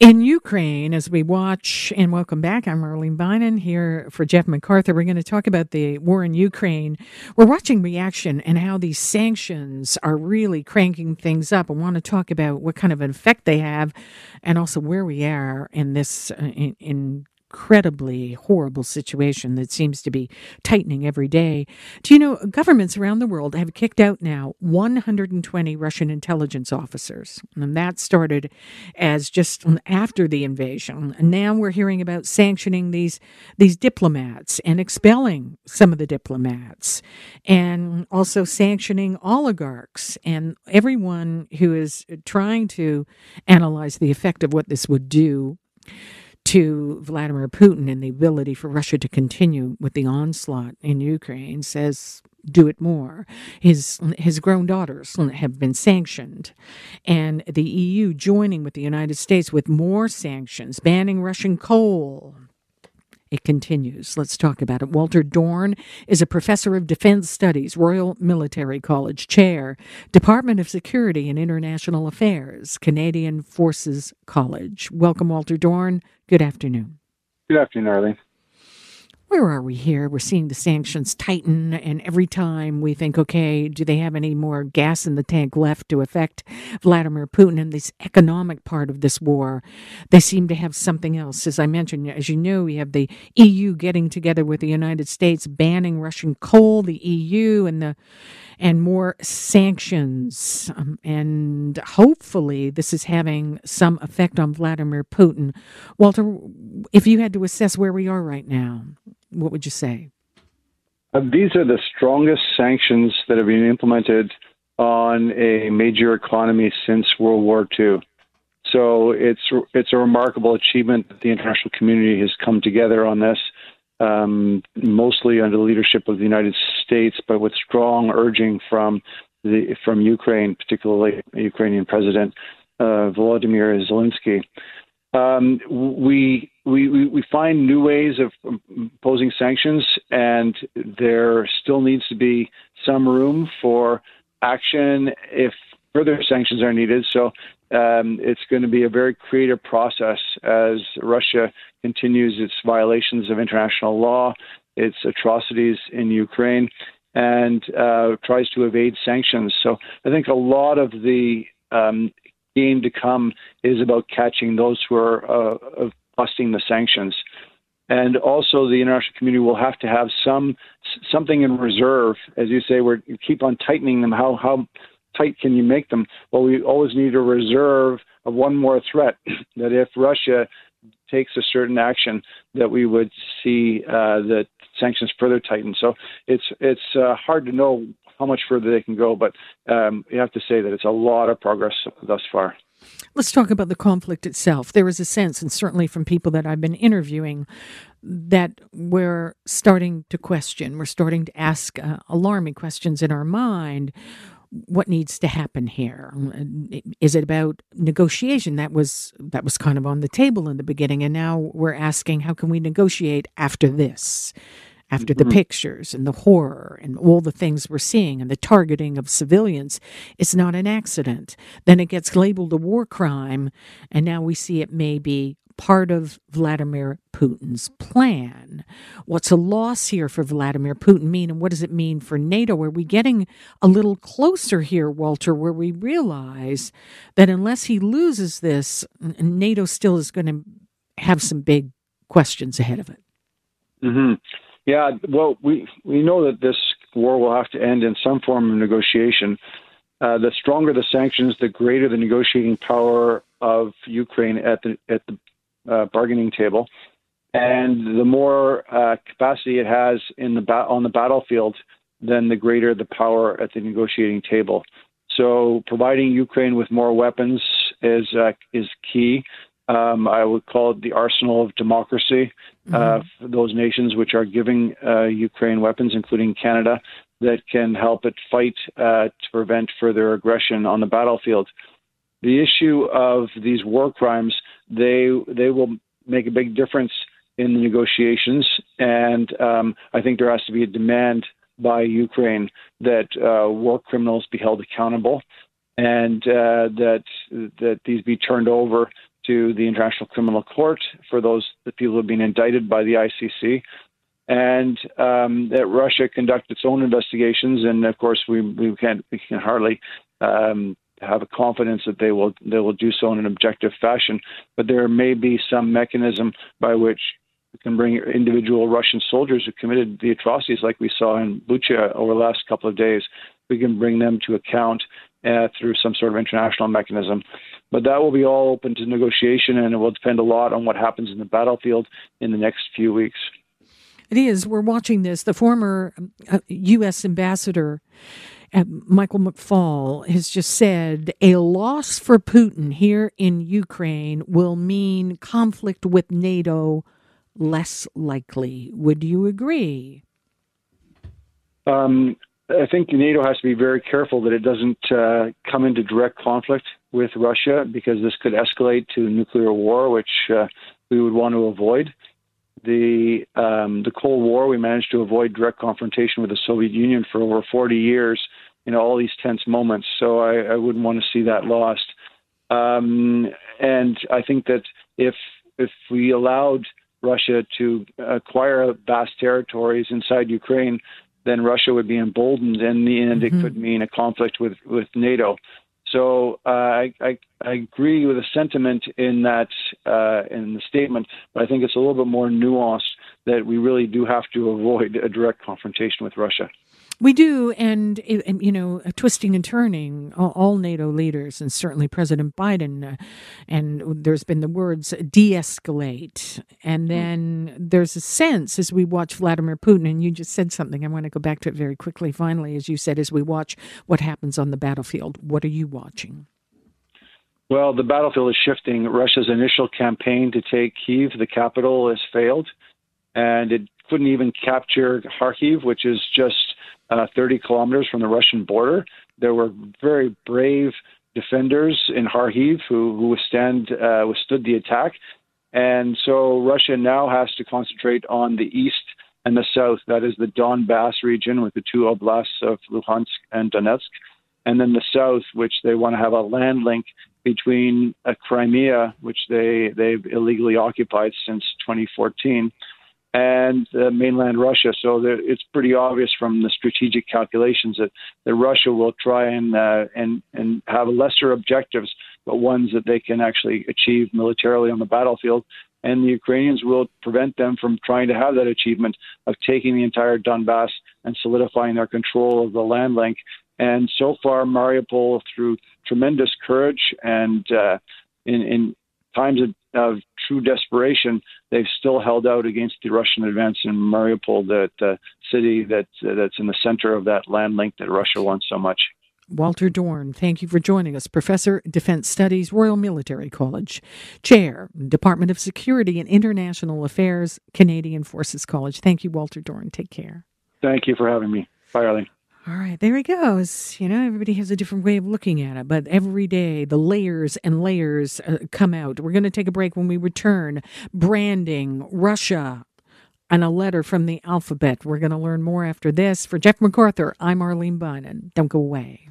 In Ukraine, as we watch and welcome back, I'm Arlene Bynon here for Jeff MacArthur. We're going to talk about the war in Ukraine. We're watching reaction and how these sanctions are really cranking things up. I want to talk about what kind of effect they have and also where we are in this, uh, in, in incredibly horrible situation that seems to be tightening every day. Do you know governments around the world have kicked out now 120 Russian intelligence officers? And that started as just after the invasion. And now we're hearing about sanctioning these these diplomats and expelling some of the diplomats and also sanctioning oligarchs and everyone who is trying to analyze the effect of what this would do to Vladimir Putin and the ability for Russia to continue with the onslaught in Ukraine says do it more. His his grown daughters have been sanctioned, and the EU joining with the United States with more sanctions, banning Russian coal, it continues. Let's talk about it. Walter Dorn is a professor of defense studies, Royal Military College chair, Department of Security and International Affairs, Canadian Forces College. Welcome, Walter Dorn. Good afternoon. Good afternoon, Arlene where are we here? We're seeing the sanctions tighten, and every time we think, okay, do they have any more gas in the tank left to affect Vladimir Putin and this economic part of this war? They seem to have something else. As I mentioned, as you know, we have the EU getting together with the United States, banning Russian coal, the EU, and the and more sanctions. Um, and hopefully, this is having some effect on Vladimir Putin. Walter, if you had to assess where we are right now, what would you say? Uh, these are the strongest sanctions that have been implemented on a major economy since World War II. So it's it's a remarkable achievement that the international community has come together on this, um, mostly under the leadership of the United States, but with strong urging from the from Ukraine, particularly Ukrainian President uh, Volodymyr Zelensky. Um, we, we, we find new ways of imposing sanctions, and there still needs to be some room for action if further sanctions are needed. So um, it's going to be a very creative process as Russia continues its violations of international law, its atrocities in Ukraine, and uh, tries to evade sanctions. So I think a lot of the um, game to come is about catching those who are uh, busting the sanctions. And also, the international community will have to have some something in reserve, as you say. We keep on tightening them. How how tight can you make them? Well, we always need a reserve of one more threat. that if Russia takes a certain action, that we would see uh, the sanctions further tightened. So it's it's uh, hard to know how much further they can go. But um, you have to say that it's a lot of progress thus far. Let's talk about the conflict itself. There is a sense, and certainly from people that I've been interviewing, that we're starting to question, we're starting to ask uh, alarming questions in our mind. What needs to happen here? Is it about negotiation? That was that was kind of on the table in the beginning, and now we're asking, how can we negotiate after this? After mm-hmm. the pictures and the horror and all the things we're seeing and the targeting of civilians. It's not an accident. Then it gets labeled a war crime, and now we see it may be part of Vladimir Putin's plan. What's a loss here for Vladimir Putin mean, and what does it mean for NATO? Are we getting a little closer here, Walter, where we realize that unless he loses this, NATO still is going to have some big questions ahead of it? Mm-hmm. Yeah, well, we we know that this war will have to end in some form of negotiation. Uh, the stronger the sanctions, the greater the negotiating power of Ukraine at the at the uh, bargaining table, and the more uh, capacity it has in the ba- on the battlefield, then the greater the power at the negotiating table. So, providing Ukraine with more weapons is uh, is key. Um, I would call it the arsenal of democracy. Uh, mm-hmm. for those nations which are giving uh, Ukraine weapons, including Canada, that can help it fight uh, to prevent further aggression on the battlefield. The issue of these war crimes, they they will make a big difference in the negotiations, and um, I think there has to be a demand by Ukraine that uh, war criminals be held accountable, and uh, that that these be turned over to the International Criminal Court for those the people who have been indicted by the ICC, and um, that Russia conduct its own investigations. And of course, we we can't we can hardly um, have a confidence that they will they will do so in an objective fashion. But there may be some mechanism by which we can bring individual Russian soldiers who committed the atrocities, like we saw in Bucha over the last couple of days. We can bring them to account uh, through some sort of international mechanism. But that will be all open to negotiation, and it will depend a lot on what happens in the battlefield in the next few weeks. It is. We're watching this. The former uh, U.S. ambassador uh, Michael McFaul, has just said a loss for Putin here in Ukraine will mean conflict with NATO less likely. Would you agree? Um, I think NATO has to be very careful that it doesn't uh, come into direct conflict with Russia because this could escalate to nuclear war, which uh, we would want to avoid. The um, the Cold War, we managed to avoid direct confrontation with the Soviet Union for over 40 years in all these tense moments. So I, I wouldn't want to see that lost. Um, and I think that if if we allowed Russia to acquire vast territories inside Ukraine, then Russia would be emboldened, and in the end, mm-hmm. it could mean a conflict with with NATO. So uh, I, I, I agree with the sentiment in that uh, in the statement, but I think it's a little bit more nuanced that we really do have to avoid a direct confrontation with Russia. We do, and, and you know, twisting and turning all, all, NATO leaders, and certainly President Biden, uh, and there's been the words de-escalate, and hmm. then there's a sense as we watch Vladimir Putin, and you just said something. I want to go back to it very quickly. Finally, as you said, as we watch what happens on the battlefield, what are you watching? Well, the battlefield is shifting. Russia's initial campaign to take Kiev, the capital, has failed, and it couldn't even capture Kharkiv, which is just uh, 30 kilometers from the Russian border. There were very brave defenders in Kharkiv who, who withstand, uh, withstood the attack. And so Russia now has to concentrate on the east and the south. That is the Donbass region with the two oblasts of Luhansk and Donetsk. And then the south, which they want to have a land link between a Crimea, which they, they've illegally occupied since 2014, and uh, mainland Russia. So it's pretty obvious from the strategic calculations that, that Russia will try and uh, and and have lesser objectives, but ones that they can actually achieve militarily on the battlefield. And the Ukrainians will prevent them from trying to have that achievement of taking the entire Donbass and solidifying their control of the land link. And so far, Mariupol, through tremendous courage and uh, in, in times of, of true desperation, they've still held out against the Russian advance in Mariupol, that uh, city that uh, that's in the center of that land link that Russia wants so much. Walter Dorn, thank you for joining us. Professor, Defense Studies, Royal Military College, Chair, Department of Security and International Affairs, Canadian Forces College. Thank you, Walter Dorn. Take care. Thank you for having me. Bye, Arlene. All right, there he goes. You know, everybody has a different way of looking at it, but every day the layers and layers uh, come out. We're going to take a break when we return. Branding, Russia, and a letter from the alphabet. We're going to learn more after this. For Jeff MacArthur, I'm Arlene Bynon. Don't go away.